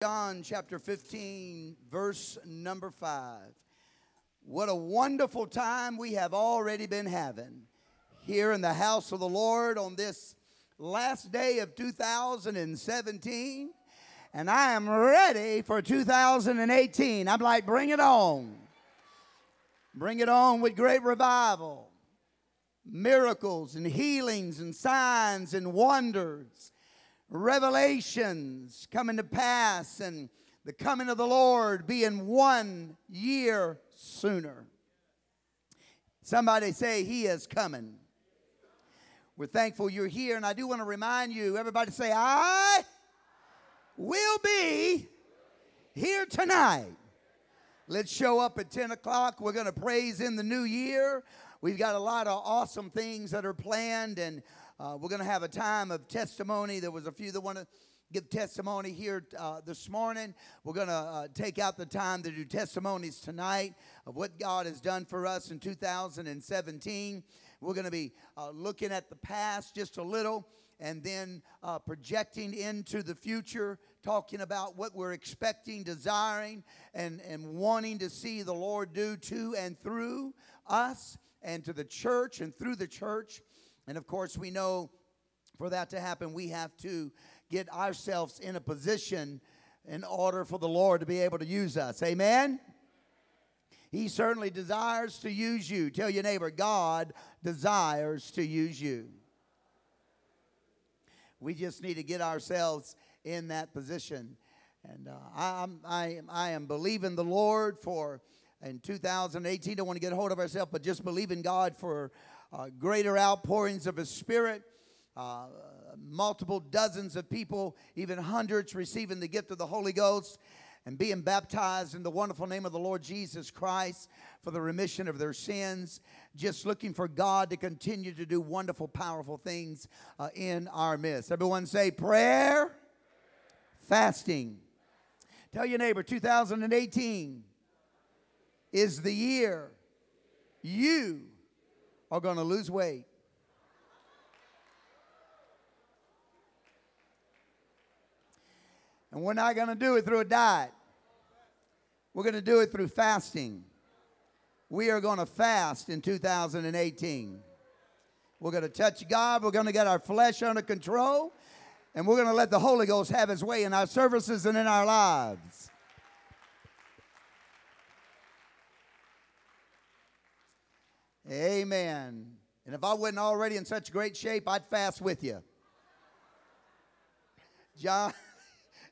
John chapter 15, verse number 5. What a wonderful time we have already been having here in the house of the Lord on this last day of 2017. And I am ready for 2018. I'm like, bring it on. Bring it on with great revival, miracles and healings and signs and wonders revelations coming to pass and the coming of the Lord being one year sooner. Somebody say, He is coming. We're thankful you're here, and I do want to remind you everybody say, I will be here tonight. Let's show up at 10 o'clock. We're going to praise in the new year. We've got a lot of awesome things that are planned, and uh, we're going to have a time of testimony. There was a few that want to give testimony here uh, this morning. We're going to uh, take out the time to do testimonies tonight of what God has done for us in 2017. We're going to be uh, looking at the past just a little and then uh, projecting into the future, talking about what we're expecting, desiring, and, and wanting to see the Lord do to and through us and to the church and through the church. And of course, we know for that to happen, we have to get ourselves in a position in order for the Lord to be able to use us. Amen? He certainly desires to use you. Tell your neighbor, God desires to use you. We just need to get ourselves in that position. And uh, I, I'm, I, I am believing the Lord for in 2018. Don't want to get a hold of ourselves, but just believing God for uh, greater outpourings of His Spirit. Uh, multiple dozens of people, even hundreds, receiving the gift of the Holy Ghost and being baptized in the wonderful name of the Lord Jesus Christ for the remission of their sins. Just looking for God to continue to do wonderful, powerful things uh, in our midst. Everyone say prayer, fasting. Tell your neighbor 2018 is the year you are going to lose weight. And we're not going to do it through a diet. We're going to do it through fasting. We are going to fast in 2018. We're going to touch God. We're going to get our flesh under control. And we're going to let the Holy Ghost have his way in our services and in our lives. Amen. And if I wasn't already in such great shape, I'd fast with you. John,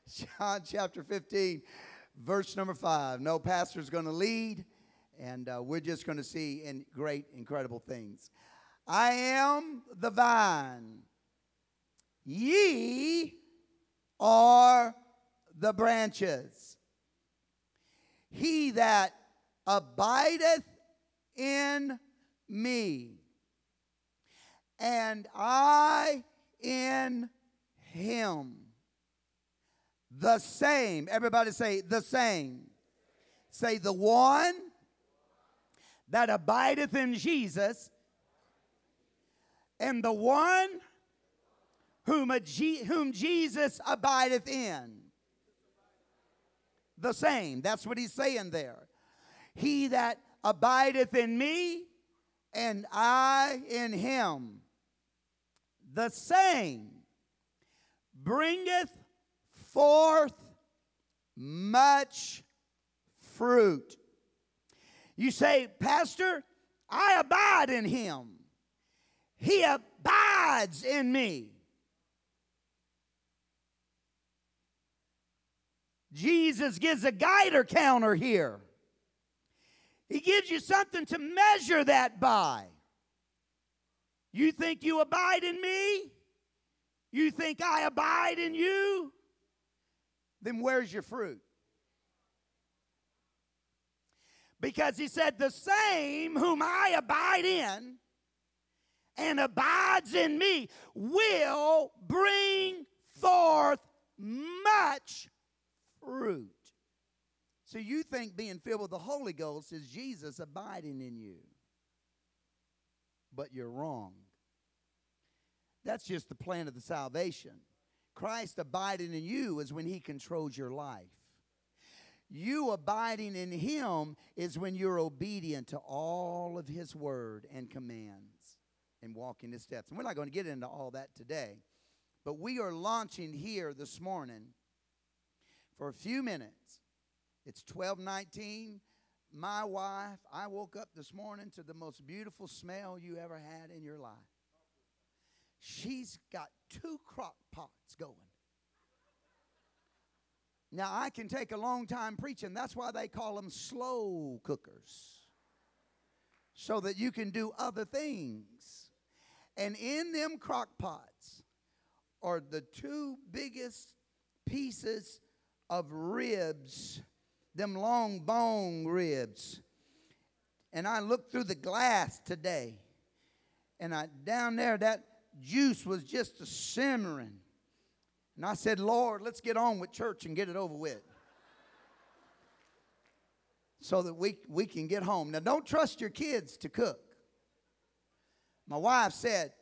John chapter 15, verse number 5. No pastor's going to lead, and uh, we're just going to see in great, incredible things. I am the vine, ye are the branches. He that abideth in me, and I in him. The same. Everybody say, the same. Say, the one that abideth in Jesus, and the one whom, whom Jesus abideth in. The same. That's what he's saying there. He that abideth in me, and I in him, the same bringeth forth much fruit. You say, Pastor, I abide in him, he abides in me. Jesus gives a Geiger counter here. He gives you something to measure that by. You think you abide in me? You think I abide in you? Then where's your fruit? Because he said, The same whom I abide in and abides in me will bring forth much fruit. So you think being filled with the Holy Ghost is Jesus abiding in you. But you're wrong. That's just the plan of the salvation. Christ abiding in you is when he controls your life. You abiding in him is when you're obedient to all of his word and commands and walking his steps. And we're not going to get into all that today, but we are launching here this morning for a few minutes. It's 1219. My wife, I woke up this morning to the most beautiful smell you ever had in your life. She's got two crock pots going. Now, I can take a long time preaching. That's why they call them slow cookers, so that you can do other things. And in them crock pots are the two biggest pieces of ribs, them long bone ribs. And I looked through the glass today, and I down there that juice was just a simmering. And I said, Lord, let's get on with church and get it over with. so that we, we can get home. Now, don't trust your kids to cook. My wife said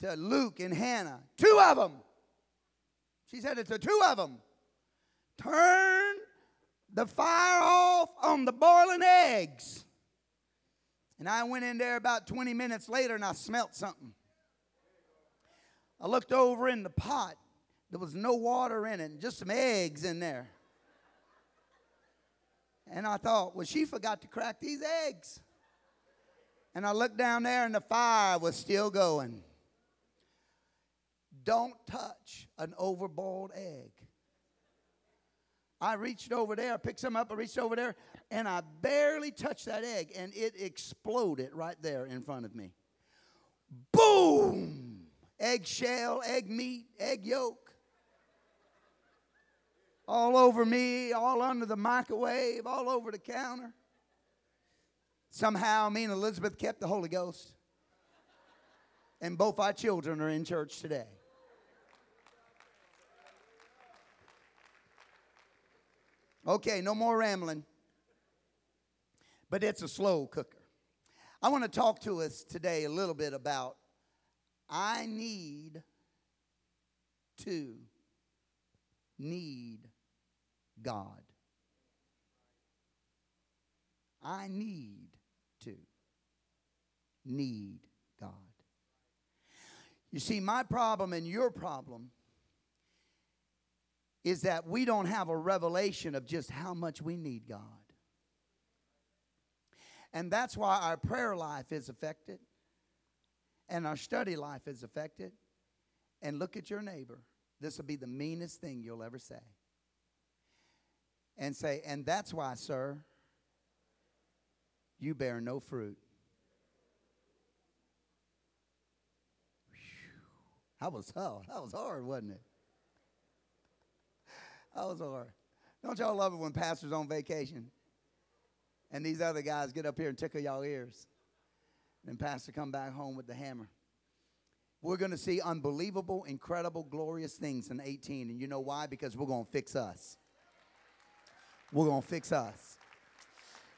to Luke and Hannah, two of them. She said it to two of them. Turn the fire off on the boiling eggs. And I went in there about 20 minutes later and I smelt something. I looked over in the pot. There was no water in it, and just some eggs in there. And I thought, well, she forgot to crack these eggs. And I looked down there, and the fire was still going. Don't touch an overboiled egg. I reached over there, I picked some up, I reached over there, and I barely touched that egg, and it exploded right there in front of me. Boom! eggshell, egg meat, egg yolk. All over me, all under the microwave, all over the counter. Somehow, me and Elizabeth kept the Holy Ghost. And both our children are in church today. Okay, no more rambling. But it's a slow cooker. I want to talk to us today a little bit about I need to need God. I need to need God. You see, my problem and your problem is that we don't have a revelation of just how much we need God. And that's why our prayer life is affected and our study life is affected. And look at your neighbor. This will be the meanest thing you'll ever say. And say, and that's why, sir, you bear no fruit. That was hell. That was hard, wasn't it? Oh, Was hard. Don't y'all love it when pastors on vacation and these other guys get up here and tickle y'all ears? And Pastor come back home with the hammer. We're going to see unbelievable, incredible, glorious things in 18. And you know why? Because we're going to fix us. We're going to fix us.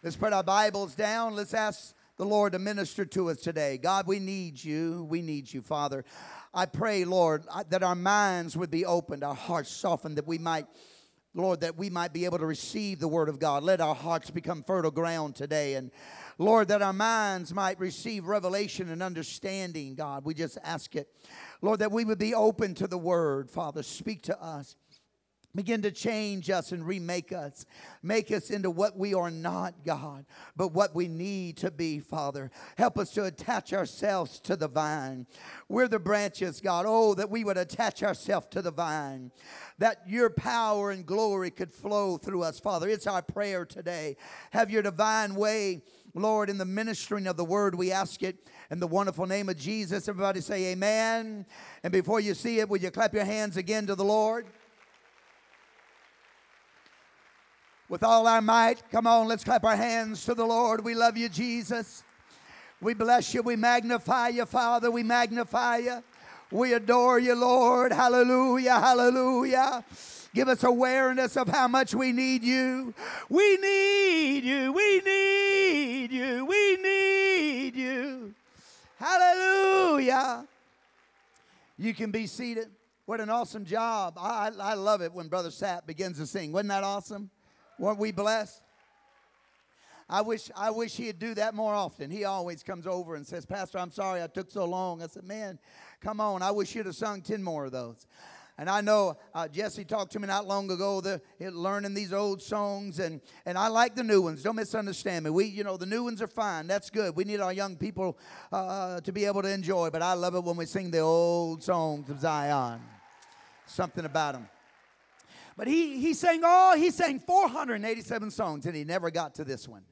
Let's put our Bibles down. Let's ask the Lord to minister to us today. God, we need you. We need you, Father. I pray, Lord, that our minds would be opened, our hearts softened, that we might Lord, that we might be able to receive the word of God. Let our hearts become fertile ground today. And Lord, that our minds might receive revelation and understanding, God. We just ask it. Lord, that we would be open to the word, Father. Speak to us. Begin to change us and remake us. Make us into what we are not, God, but what we need to be, Father. Help us to attach ourselves to the vine. We're the branches, God. Oh, that we would attach ourselves to the vine, that your power and glory could flow through us, Father. It's our prayer today. Have your divine way Lord, in the ministering of the word, we ask it in the wonderful name of Jesus. Everybody say amen. And before you see it, will you clap your hands again to the Lord? With all our might, come on, let's clap our hands to the Lord. We love you, Jesus. We bless you. We magnify you, Father. We magnify you. We adore you, Lord. Hallelujah, hallelujah. Give us awareness of how much we need you. We need you. We need you. We need you. Hallelujah. You can be seated. What an awesome job. I, I, love it when Brother Sapp begins to sing. Wasn't that awesome? Weren't we blessed? I wish I wish he'd do that more often. He always comes over and says, Pastor, I'm sorry I took so long. I said, Man, come on. I wish you'd have sung 10 more of those. And I know uh, Jesse talked to me not long ago, the, learning these old songs, and, and I like the new ones. Don't misunderstand me. We, you know, the new ones are fine. That's good. We need our young people uh, to be able to enjoy, but I love it when we sing the old songs of Zion. Something about them. But he, he sang oh, he sang 487 songs, and he never got to this one.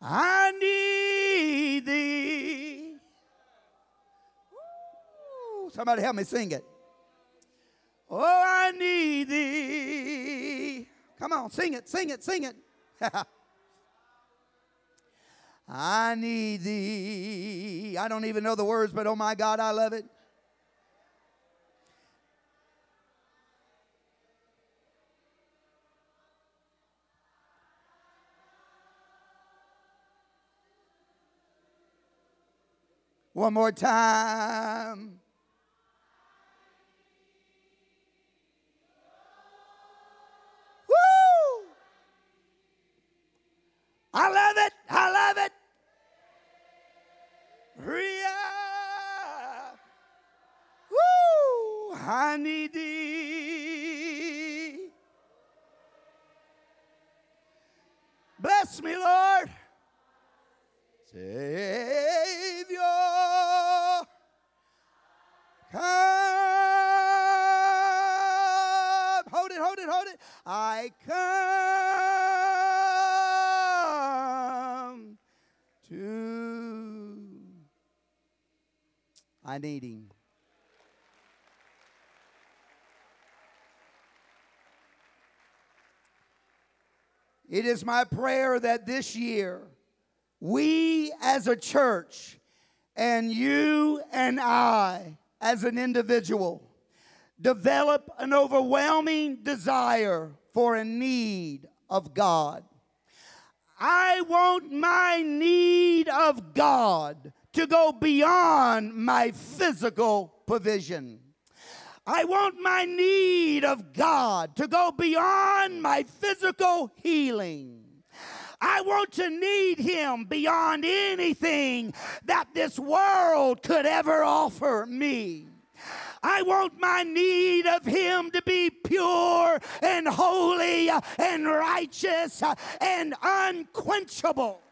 I need thee. Ooh, somebody help me sing it. Oh, I need thee. Come on, sing it, sing it, sing it. I need thee. I don't even know the words, but oh my God, I love it. One more time. Woo! I love it. I love it. Ria. Woo! I need thee. Bless me, Lord. Savior, I come to. I need him. It is my prayer that this year, we as a church and you and I as an individual develop an overwhelming desire for a need of God. I want my need of God to go beyond my physical provision. I want my need of God to go beyond my physical healing. I want to need him beyond anything that this world could ever offer me. I want my need of Him to be pure and holy and righteous and unquenchable.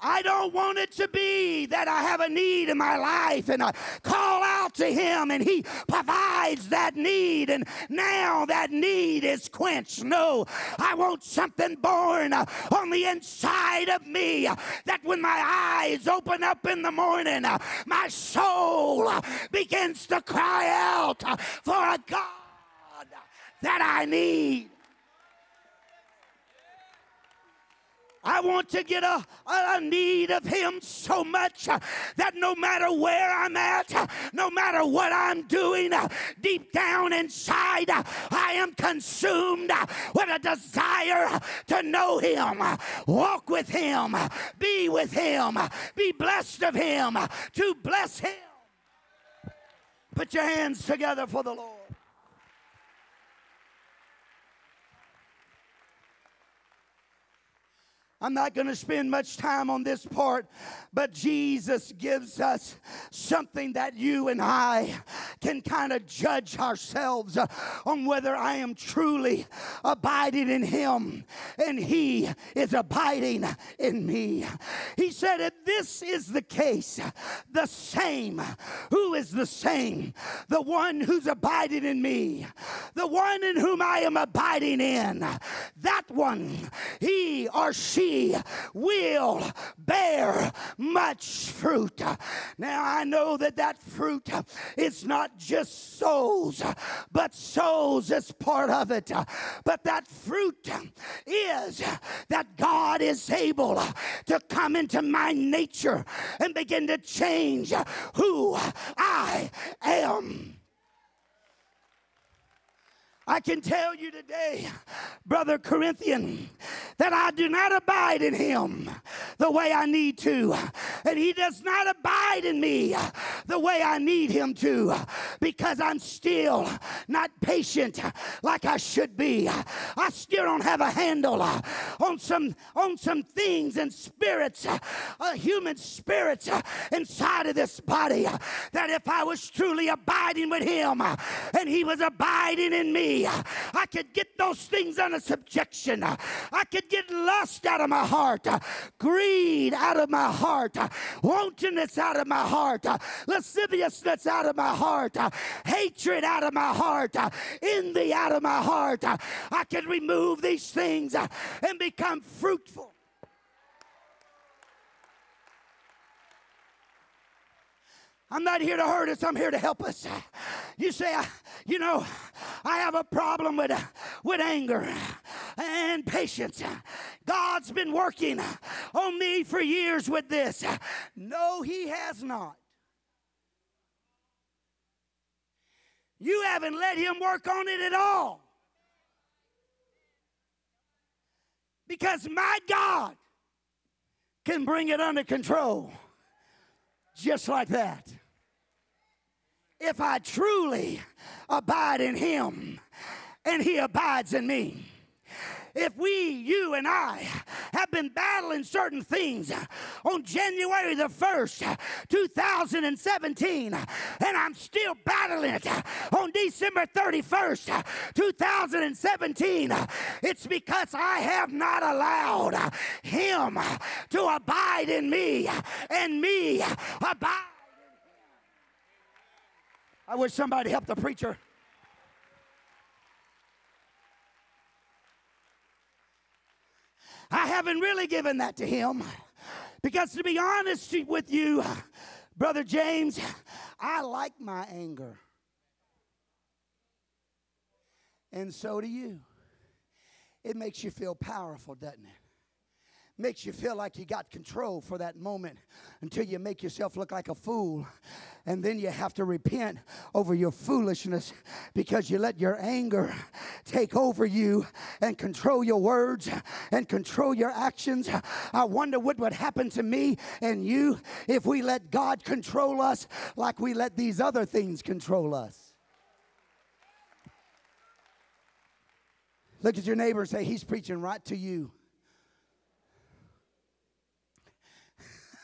I don't want it to be that I have a need in my life and I call out to Him and He provides that need and now that need is quenched. No, I want something born uh, on the inside of me uh, that when my eyes open up in the morning, uh, my soul begins to cry out for a God that I need. I want to get a, a need of Him so much uh, that no matter where I'm at, uh, no matter what I'm doing, uh, deep down inside, I am consumed with a desire to know Him, walk with Him, be with Him, be blessed of Him, to bless Him. Put your hands together for the Lord. I'm not going to spend much time on this part, but Jesus gives us something that you and I can kind of judge ourselves uh, on whether I am truly abiding in Him and He is abiding in me. He said, If this is the case, the same, who is the same? The one who's abiding in me, the one in whom I am abiding in, that one, he or she will bear much fruit. Now, I know that that fruit is not just souls, but souls is part of it. But that fruit is that God is able to come into my nature and begin to change who I am. I can tell you today, Brother Corinthian, that I do not abide in him the way I need to. And He does not abide in me the way I need Him to because I'm still not patient like I should be. I still don't have a handle on some, on some things and spirits, uh, human spirits uh, inside of this body uh, that if I was truly abiding with Him uh, and He was abiding in me, I could get those things under subjection. I could get lust out of my heart, greed out of my heart, wantonness out of my heart, lasciviousness out of my heart, hatred out of my heart, envy out of my heart. I can remove these things and become fruitful. I'm not here to hurt us, I'm here to help us. You say, you know, I have a problem with, with anger and patience. God's been working on me for years with this. No, He has not. You haven't let Him work on it at all. Because my God can bring it under control just like that. If I truly abide in Him and He abides in me. If we, you and I, have been battling certain things on January the 1st, 2017, and I'm still battling it on December 31st, 2017, it's because I have not allowed Him to abide in me and me abide. I wish somebody helped the preacher. I haven't really given that to him. Because to be honest with you, Brother James, I like my anger. And so do you. It makes you feel powerful, doesn't it? Makes you feel like you got control for that moment until you make yourself look like a fool. And then you have to repent over your foolishness because you let your anger take over you and control your words and control your actions. I wonder what would happen to me and you if we let God control us like we let these other things control us. Look at your neighbor and say, He's preaching right to you.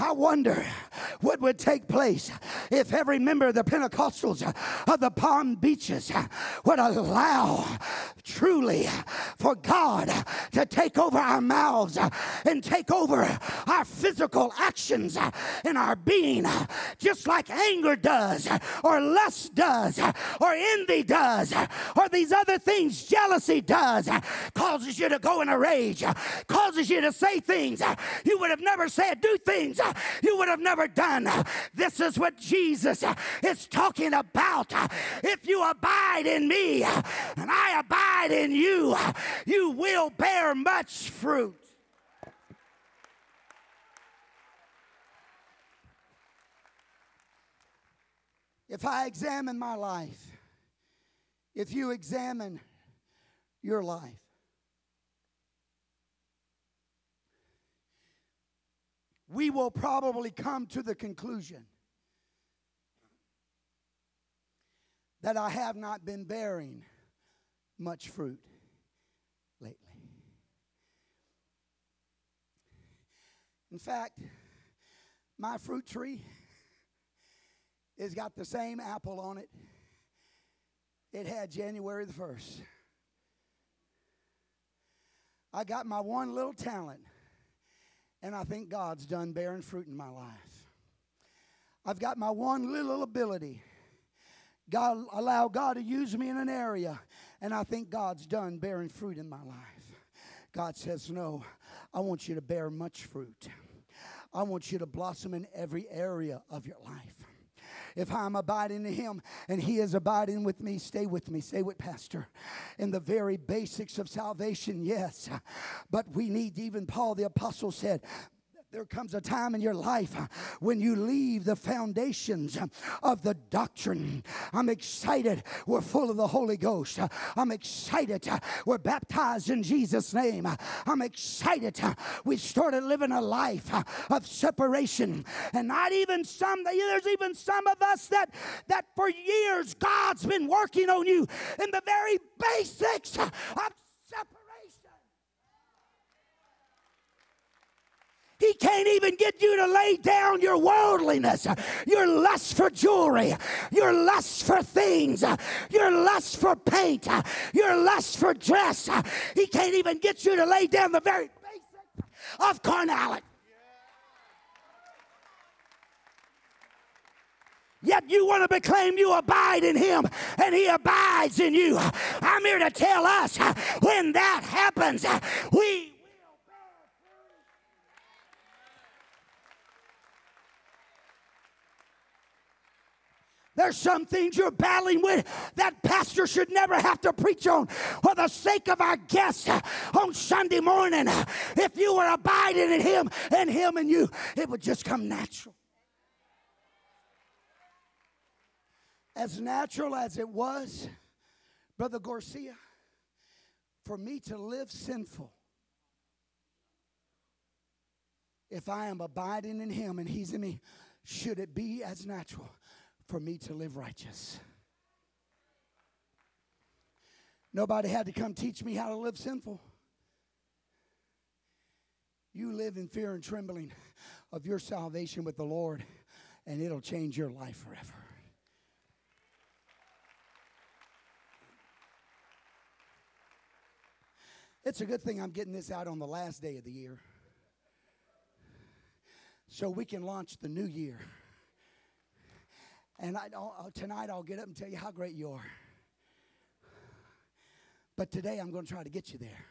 I wonder what would take place if every member of the Pentecostals of the Palm Beaches would allow truly for God to take over our mouths and take over our physical actions and our being, just like anger does, or lust does, or envy does, or these other things, jealousy does, causes you to go in a rage, causes you to say things you would have never said, do things you would have never done. This is what Jesus is talking about. If you abide in me and I abide in you, you will bear much fruit. If I examine my life, if you examine your life, we will probably come to the conclusion that I have not been bearing much fruit lately. In fact, my fruit tree has got the same apple on it it had January the 1st. I got my one little talent and I think God's done bearing fruit in my life. I've got my one little ability. God allow God to use me in an area, and I think God's done bearing fruit in my life. God says, No, I want you to bear much fruit. I want you to blossom in every area of your life if I'm abiding in Him and He is abiding with me, stay with me. Stay with Pastor. In the very basics of salvation, yes. But we need, even Paul the Apostle said, there comes a time in your life uh, when you leave the foundations uh, of the doctrine. I'm excited. We're full of the Holy Ghost. Uh, I'm excited. We're baptized in Jesus' name. I'm excited. We started living a life of separation. And not even some, there's even some of us that, that for years God's been working on you in the very basics of separation. He can't even get you to lay down your worldliness, your lust for jewelry, your lust for things, your lust for paint, your lust for dress. He can't even get you to lay down the very basic of carnality. Yet you want to proclaim you abide in him and he abides in you. I'm here to tell us when that happens, we There's some things you're battling with that pastor should never have to preach on for the sake of our guests on Sunday morning. If you were abiding in Him and Him and you, it would just come natural. As natural as it was, Brother Garcia, for me to live sinful, if I am abiding in Him and He's in me, should it be as natural for me to live righteous. Nobody had to come teach me how to live sinful. You live in fear and trembling of your salvation with the Lord, and it'll change your life forever. It's a good thing I'm getting this out on the last day of the year so we can launch the new year. And I, uh, tonight I'll get up and tell you how great you are. But today I'm going to try to get you there.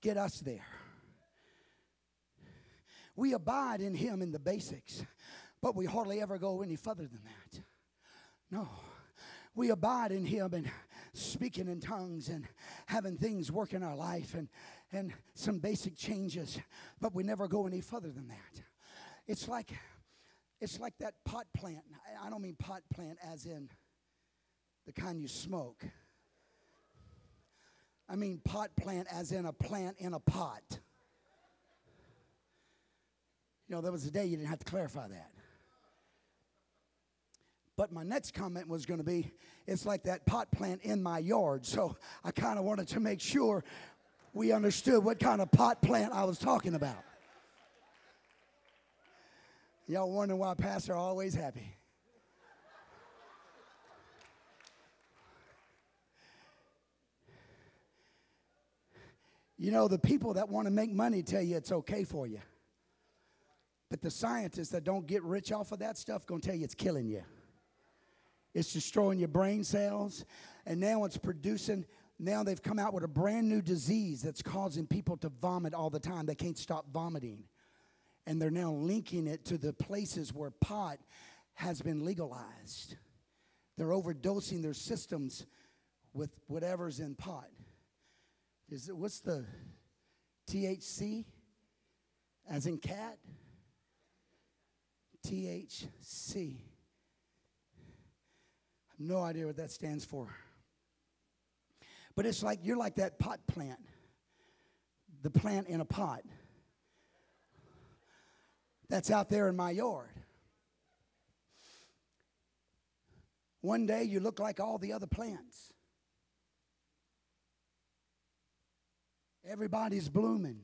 Get us there. We abide in Him in the basics, but we hardly ever go any further than that. No. We abide in Him and speaking in tongues and having things work in our life and, and some basic changes, but we never go any further than that. It's like it's like that pot plant. I don't mean pot plant as in the kind you smoke. I mean pot plant as in a plant in a pot. You know, there was a day you didn't have to clarify that. But my next comment was going to be it's like that pot plant in my yard. So I kind of wanted to make sure we understood what kind of pot plant I was talking about. Y'all wondering why pastor always happy. You know, the people that want to make money tell you it's okay for you. But the scientists that don't get rich off of that stuff going to tell you it's killing you. It's destroying your brain cells. And now it's producing, now they've come out with a brand new disease that's causing people to vomit all the time. They can't stop vomiting and they're now linking it to the places where pot has been legalized. They're overdosing their systems with whatever's in pot. Is it what's the THC as in cat? THC. No idea what that stands for. But it's like you're like that pot plant, the plant in a pot that's out there in my yard. One day you look like all the other plants. Everybody's blooming.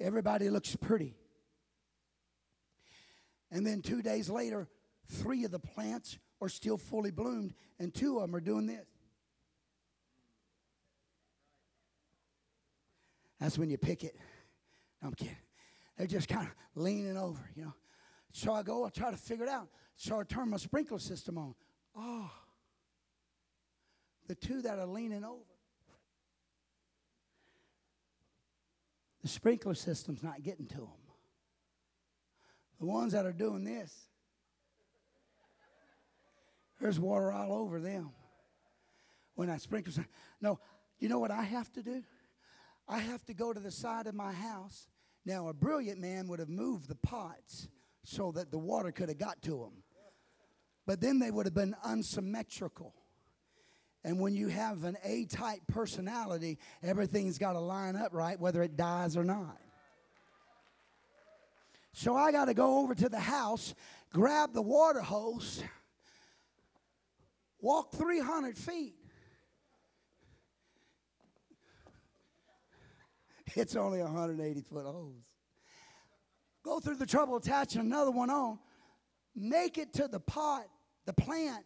Everybody looks pretty. And then two days later, three of the plants are still fully bloomed, and two of them are doing this. That's when you pick it. No, I'm kidding. They're just kind of leaning over, you know. So I go, I try to figure it out. So I turn my sprinkler system on. Oh, the two that are leaning over. The sprinkler system's not getting to them. The ones that are doing this, there's water all over them. When I sprinkle, no, you know what I have to do? I have to go to the side of my house Now, a brilliant man would have moved the pots so that the water could have got to them. But then they would have been unsymmetrical. And when you have an A type personality, everything's got to line up right, whether it dies or not. So I got to go over to the house, grab the water hose, walk 300 feet. It's only 180 foot hose. Go through the trouble attaching another one on. Make it to the pot, the plant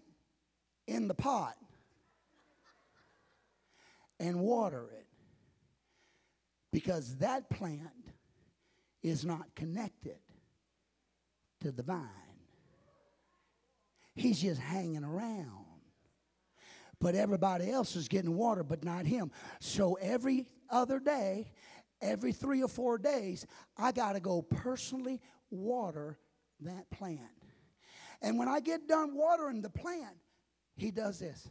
in the pot, and water it. Because that plant is not connected to the vine. He's just hanging around. But everybody else is getting water, but not him. So every other day, every three or four days, I got to go personally water that plant. And when I get done watering the plant, he does this.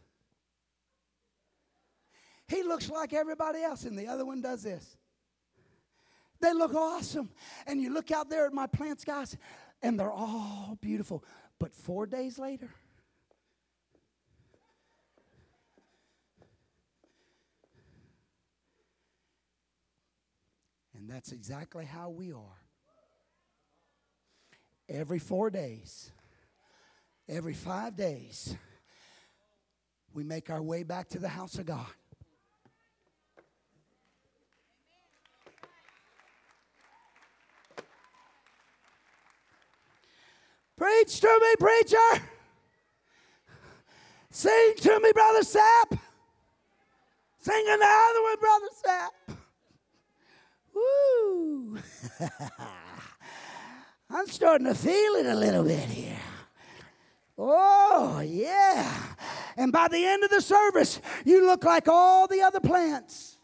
He looks like everybody else, and the other one does this. They look awesome. And you look out there at my plants, guys, and they're all beautiful. But four days later, and that's exactly how we are. Every four days, every five days, we make our way back to the house of God. Preach to me, preacher. Sing to me, Brother Sap. Sing another one, Brother Sap. Woo. I'm starting to feel it a little bit here. Oh, yeah. And by the end of the service, you look like all the other plants.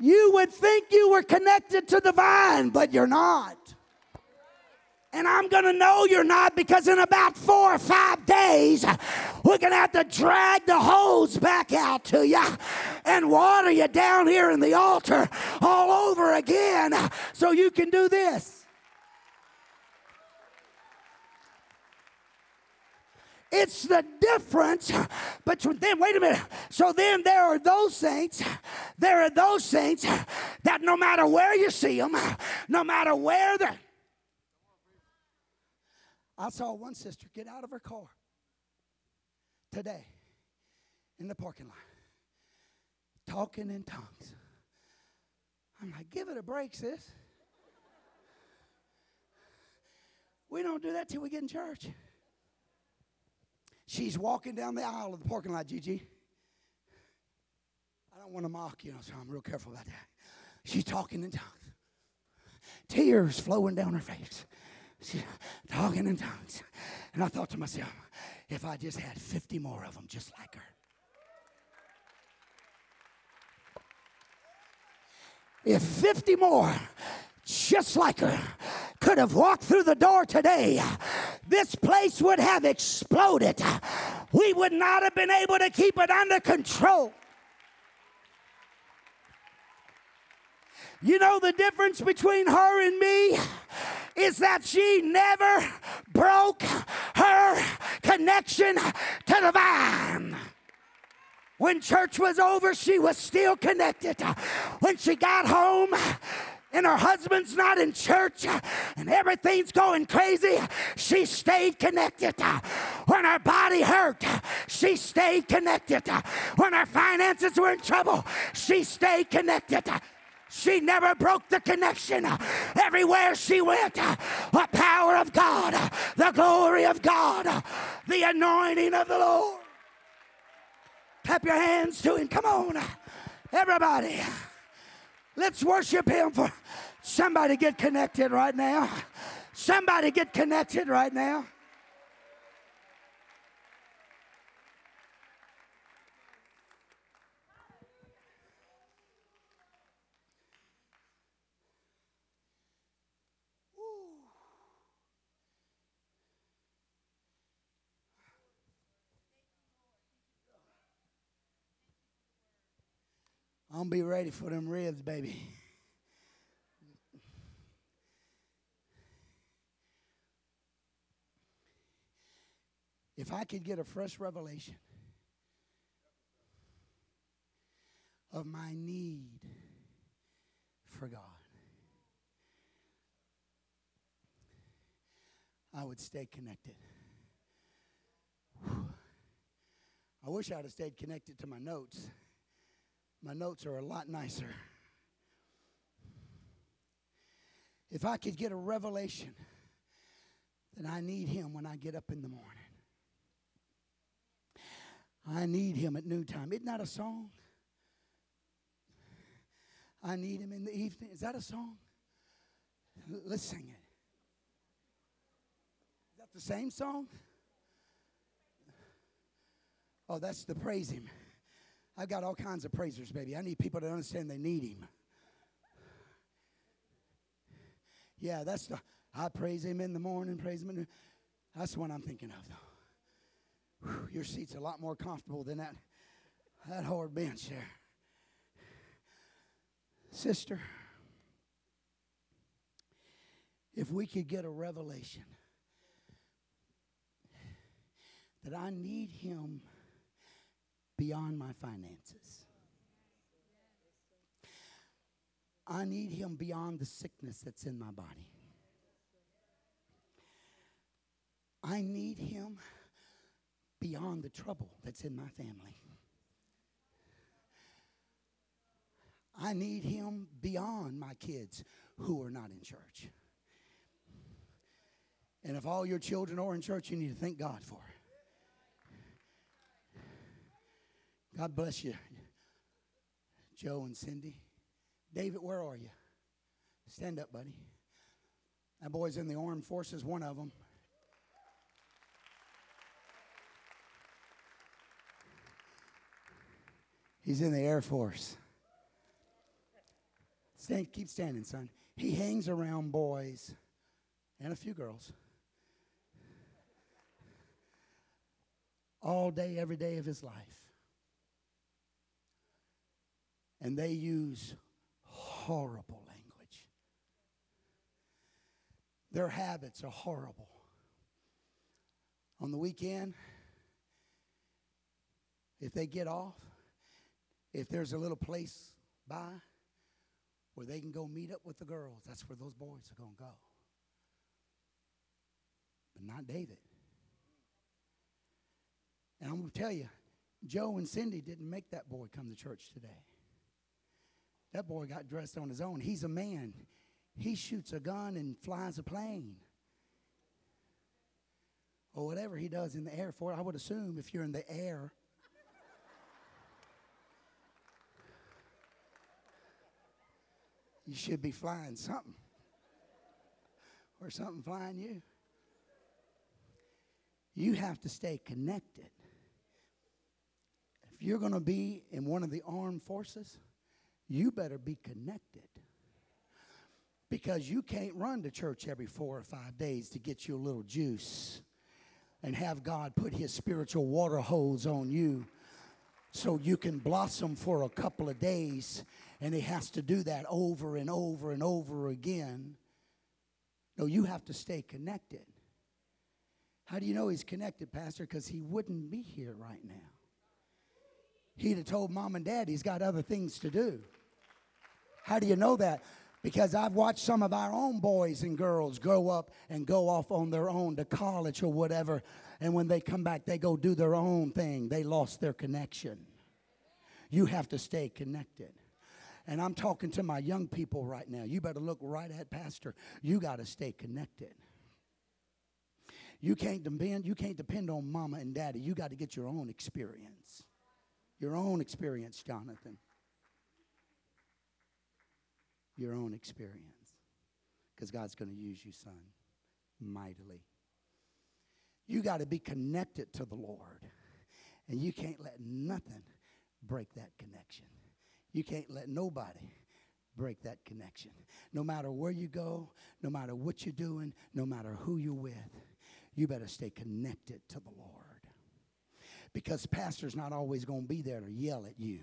You would think you were connected to the vine, but you're not. And I'm going to know you're not because in about four or five days, we're going to have to drag the hose back out to you and water you down here in the altar all over again so you can do this. It's the difference between then, wait a minute. So then there are those saints, there are those saints that no matter where you see them, no matter where they're, I saw one sister get out of her car today in the parking lot talking in tongues. I'm like, give it a break, sis. We don't do that till we get in church. She's walking down the aisle of the parking lot, Gigi. I don't want to mock you, know, so I'm real careful about that. She's talking in tongues, tears flowing down her face talking in tongues. And I thought to myself, if I just had 50 more of them just like her. If 50 more just like her could have walked through the door today, this place would have exploded. We would not have been able to keep it under control. You know the difference between her and me? is that she never broke her connection to the vine. When church was over, she was still connected. When she got home, and her husband's not in church and everything's going crazy, she stayed connected. When her body hurt, she stayed connected. When her finances were in trouble, she stayed connected. She never broke the connection. Everywhere she went, the power of God, the glory of God, the anointing of the Lord. Clap your hands to Him. Come on, everybody. Let's worship Him for somebody get connected right now. Somebody get connected right now. I'm gonna be ready for them ribs, baby. If I could get a fresh revelation of my need for God, I would stay connected. I wish I'd have stayed connected to my notes. My notes are a lot nicer. If I could get a revelation that I need Him when I get up in the morning, I need Him at noontime. Isn't that a song? I need Him in the evening. Is that a song? Let's sing it. Is that the same song? Oh, that's the praise Him. I've got all kinds of praisers, baby. I need people to understand they need Him. Yeah, that's the, I praise Him in the morning, praise Him in the, That's the one I'm thinking of. Whew, your seat's a lot more comfortable than that, that hard bench there. Sister, if we could get a revelation that I need Him beyond my finances. I need him beyond the sickness that's in my body. I need him beyond the trouble that's in my family. I need him beyond my kids who are not in church. And if all your children are in church, you need to thank God for it. God bless you, Joe and Cindy. David, where are you? Stand up, buddy. That boy's in the armed forces, one of them. He's in the Air Force. Stand, keep standing, son. He hangs around boys and a few girls all day, every day of his life and they use horrible language. Their habits are horrible. On the weekend, if they get off, if there's a little place by where they can go meet up with the girls, that's where those boys are going to go. But not David. And I'm going to tell you, Joe and Cindy didn't make that boy come to church today. That boy got dressed on his own. He's a man. He shoots a gun and flies a plane. Or whatever he does in the air for I would assume if you're in the air. you should be flying something. Or something flying you. You have to stay connected. If you're going to be in one of the armed forces, you better be connected. Because you can't run to church every four or five days to get you a little juice and have God put his spiritual water hose on you so you can blossom for a couple of days. And he has to do that over and over and over again. No, you have to stay connected. How do you know he's connected, Pastor? Because he wouldn't be here right now. He'd have told mom and dad he's got other things to do. How do you know that? Because I've watched some of our own boys and girls grow up and go off on their own to college or whatever. And when they come back, they go do their own thing. They lost their connection. You have to stay connected. And I'm talking to my young people right now. You better look right at Pastor. You got to stay connected. You can't depend, you can't depend on mama and daddy. You got to get your own experience. Your own experience, Jonathan your own experience because God's going to use you, son, mightily. You got to be connected to the Lord, and you can't let nothing break that connection. You can't let nobody break that connection. No matter where you go, no matter what you're doing, no matter who you're with, you better stay connected to the Lord. Because pastor's not always going to be there to yell at you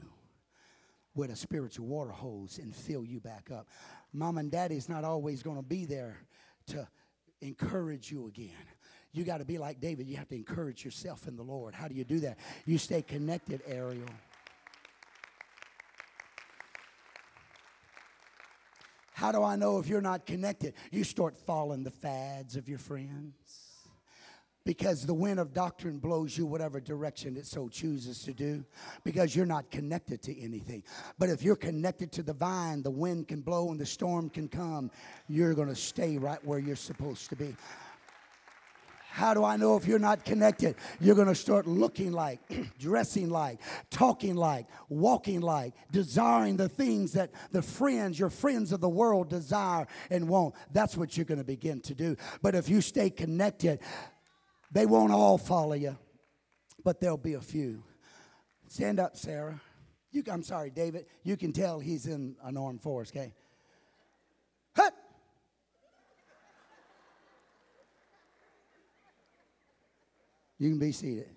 with a spiritual water hose and fill you back up. Mom and daddy's not always going to be there to encourage you again. You got to be like David. You have to encourage yourself in the Lord. How do you do that? You stay connected, Ariel. How do I know if you're not connected? You start following the fads of your friends. Because the wind of doctrine blows you whatever direction it so chooses to do, because you're not connected to anything. But if you're connected to the vine, the wind can blow and the storm can come. You're going to stay right where you're supposed to be. How do I know if you're not connected? You're going to start looking like, dressing like, talking like, walking like, desiring the things that the friends, your friends of the world desire and want. That's what you're going to begin to do. But if you stay connected, they won't all follow you, but there'll be a few. Stand up, Sarah. You, I'm sorry, David. You can tell he's in an armed force, okay? Hut! You can be seated.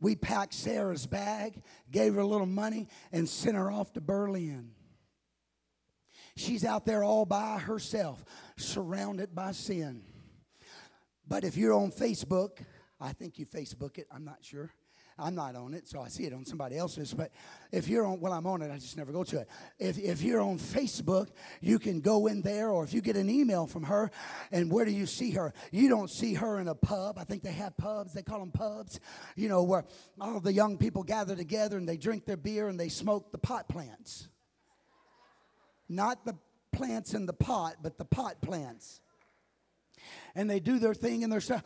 We packed Sarah's bag, gave her a little money, and sent her off to Berlin. She's out there all by herself, surrounded by sin. But if you're on Facebook, I think you Facebook it, I'm not sure. I'm not on it, so I see it on somebody else's. But if you're on, well, I'm on it, I just never go to it. If, if you're on Facebook, you can go in there, or if you get an email from her, and where do you see her? You don't see her in a pub. I think they have pubs, they call them pubs, you know, where all the young people gather together and they drink their beer and they smoke the pot plants. Not the plants in the pot, but the pot plants. And they do their thing and their stuff.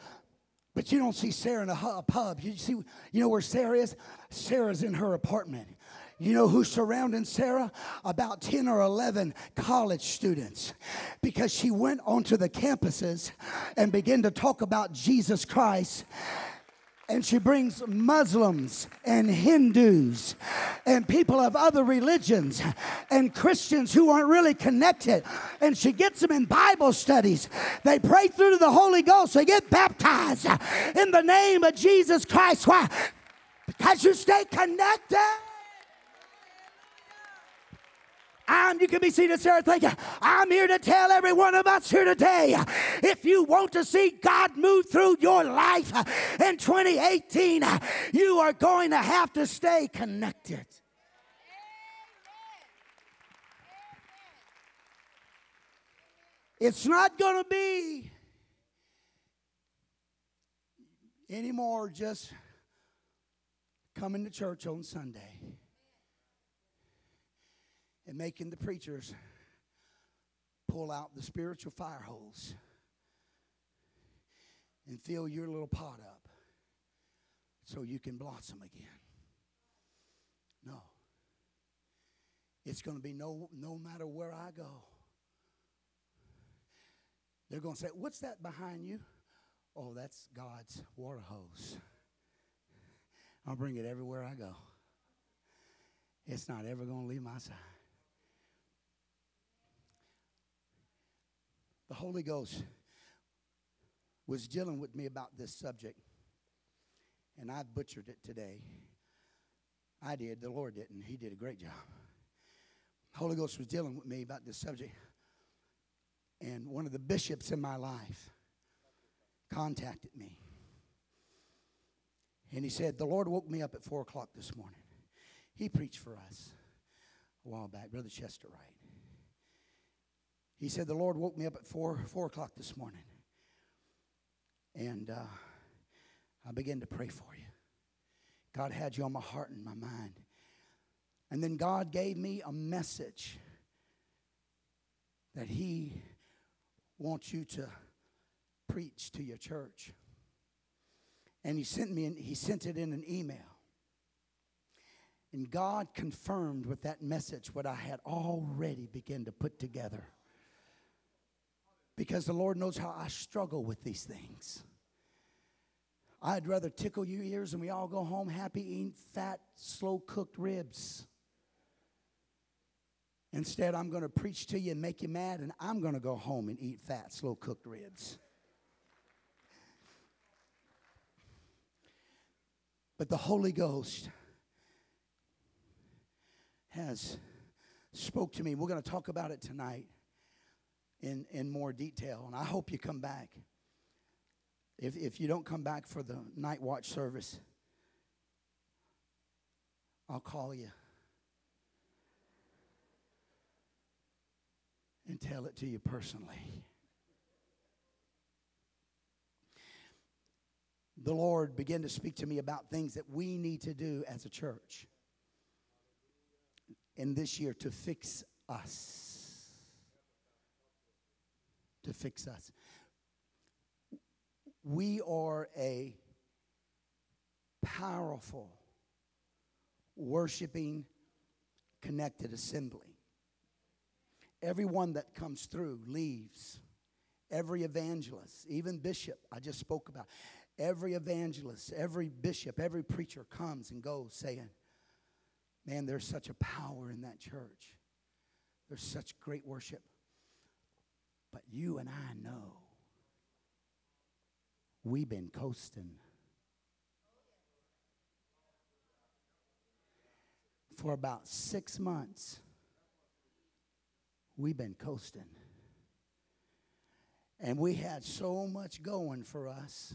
But you don't see Sarah in a pub. You see, you know where Sarah is? Sarah's in her apartment. You know who's surrounding Sarah? About 10 or 11 college students. Because she went onto the campuses and began to talk about Jesus Christ and she brings Muslims and Hindus and people of other religions and Christians who aren't really connected. And she gets them in Bible studies. They pray through to the Holy Ghost. They get baptized in the name of Jesus Christ. Why? Because you stay connected. I'm, you can be seated, Sarah. Thank you. I'm here to tell every one of us here today if you want to see God move through your life in 2018, you are going to have to stay connected. It's not going to be anymore just coming to church on Sunday and making the preachers pull out the spiritual fire hose and fill your little pot up so you can blossom again. No. It's going to be no no matter where I go. They're going to say, "What's that behind you?" Oh, that's God's water hose. I'll bring it everywhere I go. It's not ever going to leave my side. The Holy Ghost was dealing with me about this subject, and I butchered it today. I did, the Lord didn't. He did a great job. Holy Ghost was dealing with me about this subject, and one of the bishops in my life contacted me. And he said, The Lord woke me up at 4 o'clock this morning. He preached for us a while back, Brother Chester Wright. He said, The Lord woke me up at 4, 4 o'clock this morning. And uh, I began to pray for you. God had you on my heart and my mind. And then God gave me a message that He wants you to preach to your church. And He sent me, He sent it in an email. And God confirmed with that message what I had already begun to put together because the Lord knows how I struggle with these things. I'd rather tickle your ears and we all go home happy eating fat, slow cooked ribs. Instead, I'm going to preach to you and make you mad, and I'm going to go home and eat fat, slow cooked ribs. But the Holy Ghost has spoke to me. We're going to talk about it tonight. In, in more detail. And I hope you come back. If, if you don't come back for the night watch service, I'll call you and tell it to you personally. The Lord began to speak to me about things that we need to do as a church in this year to fix us. To fix us. We are a powerful, worshiping, connected assembly. Everyone that comes through leaves. Every evangelist, even bishop, I just spoke about. Every evangelist, every bishop, every preacher comes and goes saying, Man, there's such a power in that church. There's such great worship. But you and I know we've been coasting. For about six months, we've been coasting. And we had so much going for us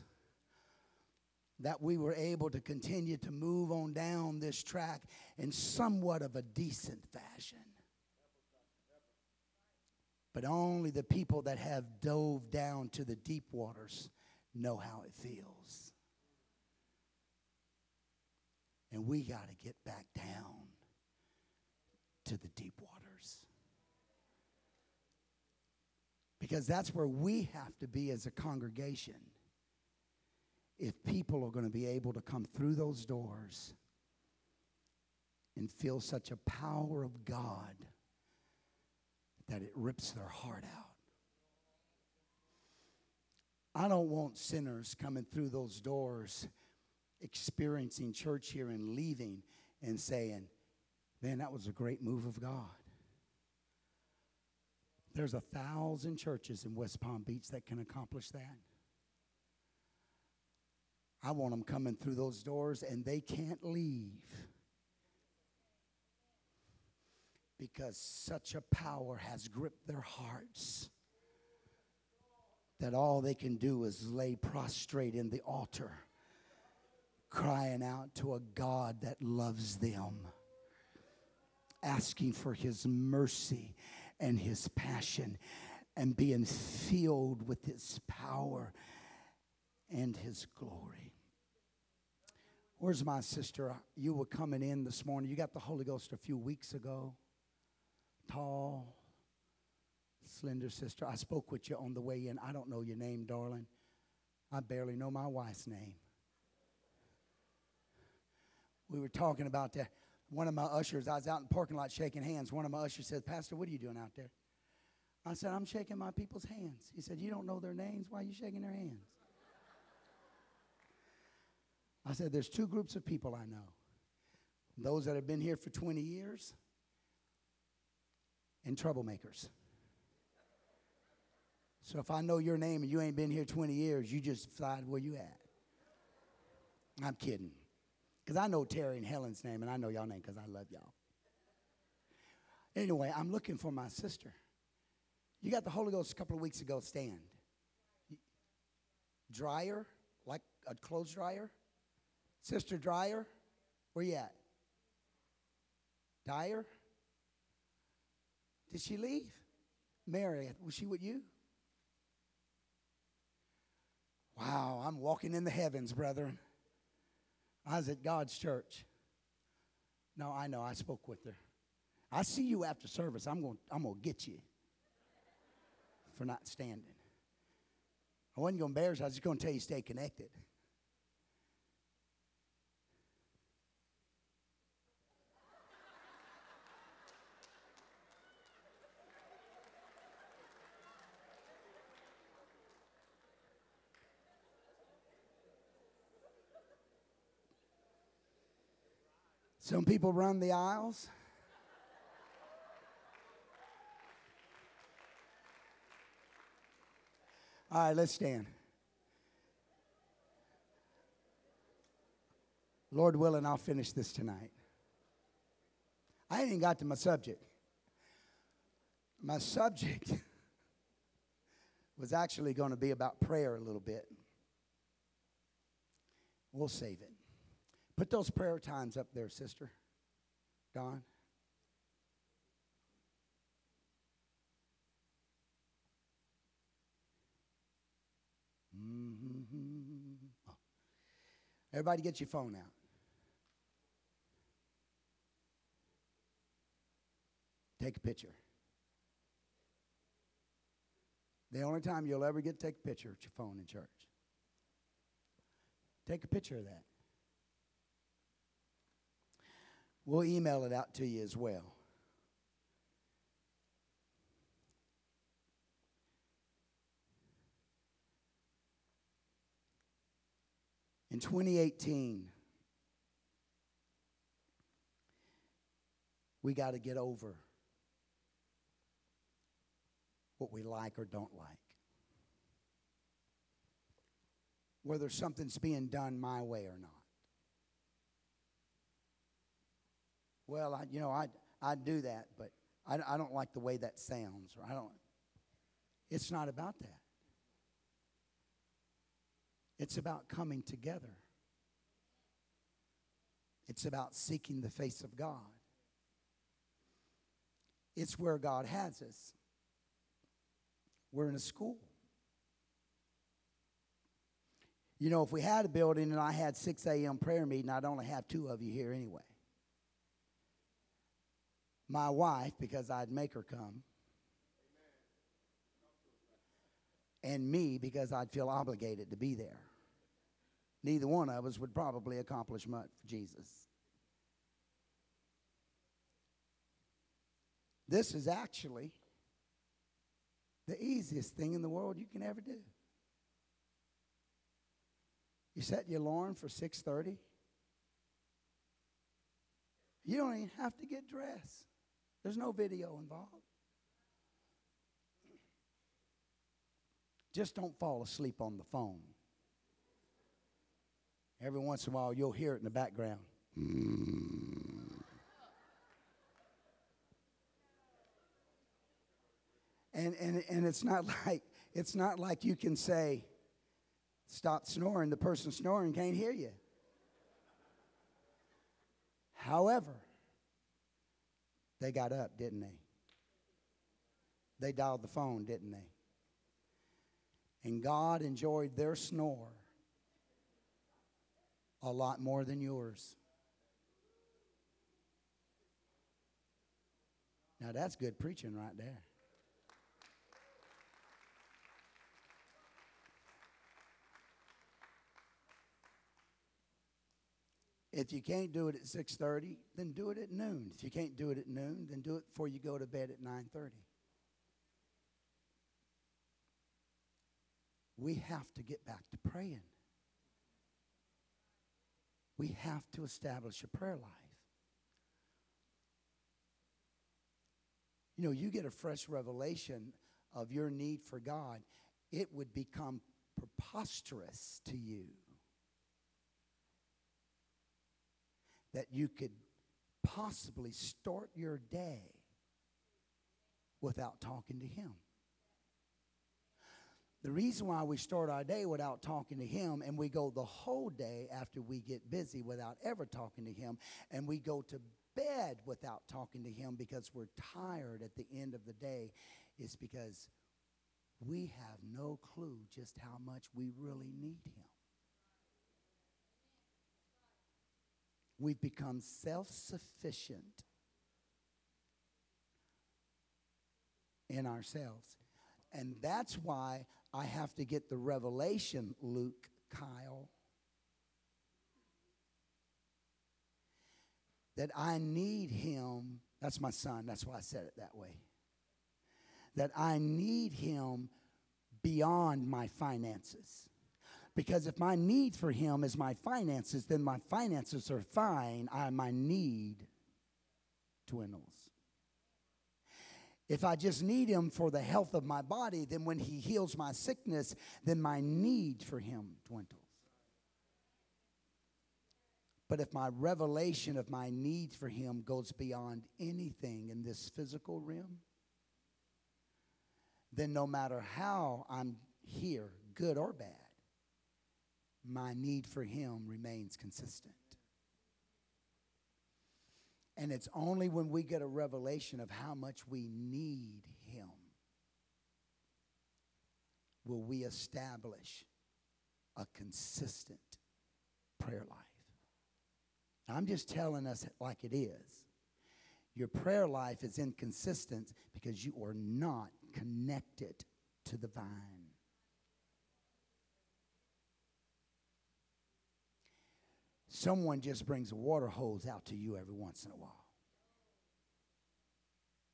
that we were able to continue to move on down this track in somewhat of a decent fashion. But only the people that have dove down to the deep waters know how it feels. And we got to get back down to the deep waters. Because that's where we have to be as a congregation if people are going to be able to come through those doors and feel such a power of God that it rips their heart out. I don't want sinners coming through those doors, experiencing church here and leaving and saying, Man, that was a great move of God. There's a thousand churches in West Palm Beach that can accomplish that. I want them coming through those doors and they can't leave because such a power has gripped their hearts that all they can do is lay prostrate in the altar, crying out to a God that loves them, asking for his mercy and his passion, and being filled with his power and his glory. Where's my sister? You were coming in this morning. You got the Holy Ghost a few weeks ago. Tall, slender sister. I spoke with you on the way in. I don't know your name, darling. I barely know my wife's name. We were talking about that. One of my ushers, I was out in the parking lot shaking hands. One of my ushers said, Pastor, what are you doing out there? I said, I'm shaking my people's hands. He said, You don't know their names? Why are you shaking their hands? I said, There's two groups of people I know those that have been here for 20 years and troublemakers. So if I know your name and you ain't been here 20 years, you just slide where you at. I'm kidding. Because I know Terry and Helen's name, and I know y'all name because I love y'all. Anyway, I'm looking for my sister. You got the Holy Ghost a couple of weeks ago, stand. Dryer, like a clothes dryer. Sister Dryer, where you at? Dyer? Did she leave? Mary, was she with you? Wow, I'm walking in the heavens, brethren. I was at God's church. No, I know, I spoke with her. I see you after service. I'm going I'm going to get you for not standing. I wasn't going to embarrass you. I was just going to tell you stay connected. Some people run the aisles. All right, let's stand. Lord willing, I'll finish this tonight. I ain't even got to my subject. My subject was actually going to be about prayer a little bit. We'll save it. Put those prayer times up there, sister. Don. Mm-hmm. Everybody get your phone out. Take a picture. The only time you'll ever get to take a picture at your phone in church. Take a picture of that. We'll email it out to you as well. In 2018, we got to get over what we like or don't like. Whether something's being done my way or not. Well, I, you know, I I do that, but I, I don't like the way that sounds, or I don't. It's not about that. It's about coming together. It's about seeking the face of God. It's where God has us. We're in a school. You know, if we had a building and I had 6 a.m. prayer meeting, I'd only have two of you here anyway. My wife, because I'd make her come, and me, because I'd feel obligated to be there. Neither one of us would probably accomplish much for Jesus. This is actually the easiest thing in the world you can ever do. You set your alarm for 6:30. You don't even have to get dressed. There's no video involved. Just don't fall asleep on the phone. Every once in a while, you'll hear it in the background. And, and, and it's not like it's not like you can say, stop snoring. The person snoring can't hear you. However, they got up, didn't they? They dialed the phone, didn't they? And God enjoyed their snore a lot more than yours. Now that's good preaching right there. If you can't do it at 6:30, then do it at noon. If you can't do it at noon, then do it before you go to bed at 9:30. We have to get back to praying. We have to establish a prayer life. You know, you get a fresh revelation of your need for God, it would become preposterous to you that you could possibly start your day without talking to Him. The reason why we start our day without talking to Him and we go the whole day after we get busy without ever talking to Him and we go to bed without talking to Him because we're tired at the end of the day is because we have no clue just how much we really need Him. We've become self sufficient in ourselves. And that's why I have to get the revelation, Luke, Kyle, that I need him. That's my son. That's why I said it that way. That I need him beyond my finances. Because if my need for him is my finances, then my finances are fine. I, my need dwindles. If I just need him for the health of my body, then when he heals my sickness, then my need for him dwindles. But if my revelation of my need for him goes beyond anything in this physical realm, then no matter how I'm here, good or bad, my need for Him remains consistent. And it's only when we get a revelation of how much we need Him will we establish a consistent prayer life. I'm just telling us like it is. Your prayer life is inconsistent because you are not connected to the vine. Someone just brings a water hose out to you every once in a while.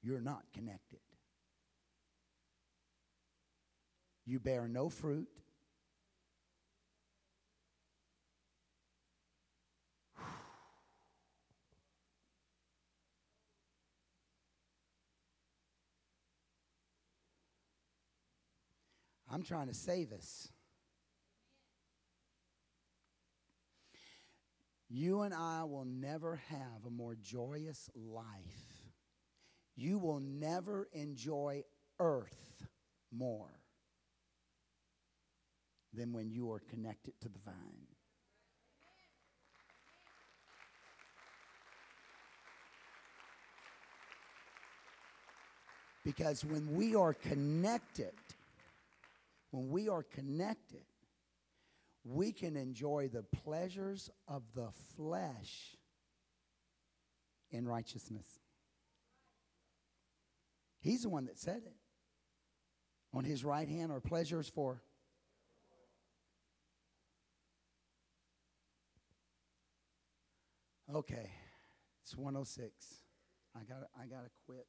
You're not connected. You bear no fruit. I'm trying to save us. You and I will never have a more joyous life. You will never enjoy earth more than when you are connected to the vine. Because when we are connected, when we are connected, we can enjoy the pleasures of the flesh in righteousness. He's the one that said it. On his right hand are pleasures for. Okay, it's 106. I got I got to quit.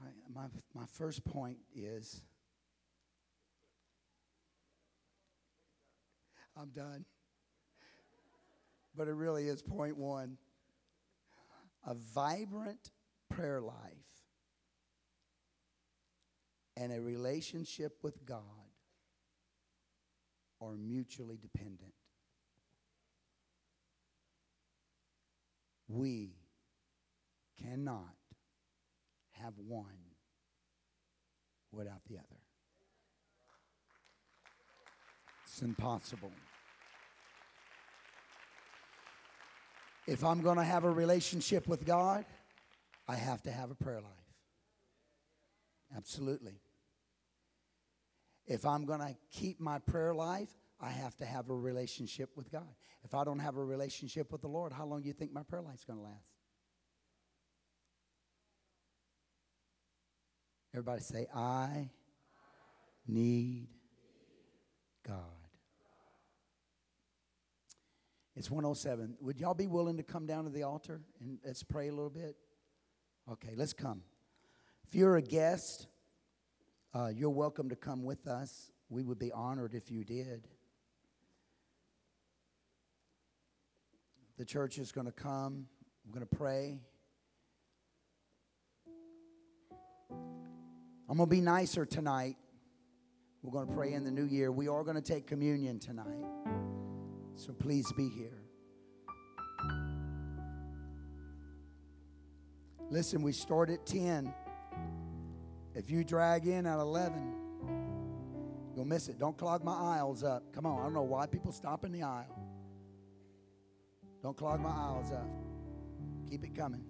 I, my my first point is I'm done. But it really is point one. A vibrant prayer life and a relationship with God are mutually dependent. We cannot have one without the other. It's impossible. If I'm going to have a relationship with God, I have to have a prayer life. Absolutely. If I'm going to keep my prayer life, I have to have a relationship with God. If I don't have a relationship with the Lord, how long do you think my prayer life's going to last? Everybody say, I need God. It's 107. Would y'all be willing to come down to the altar and let's pray a little bit? Okay, let's come. If you're a guest, uh, you're welcome to come with us. We would be honored if you did. The church is going to come. We're going to pray. I'm going to be nicer tonight. We're going to pray in the new year. We are going to take communion tonight. So please be here. Listen, we start at 10. If you drag in at 11, you'll miss it. Don't clog my aisles up. Come on, I don't know why people stop in the aisle. Don't clog my aisles up. Keep it coming.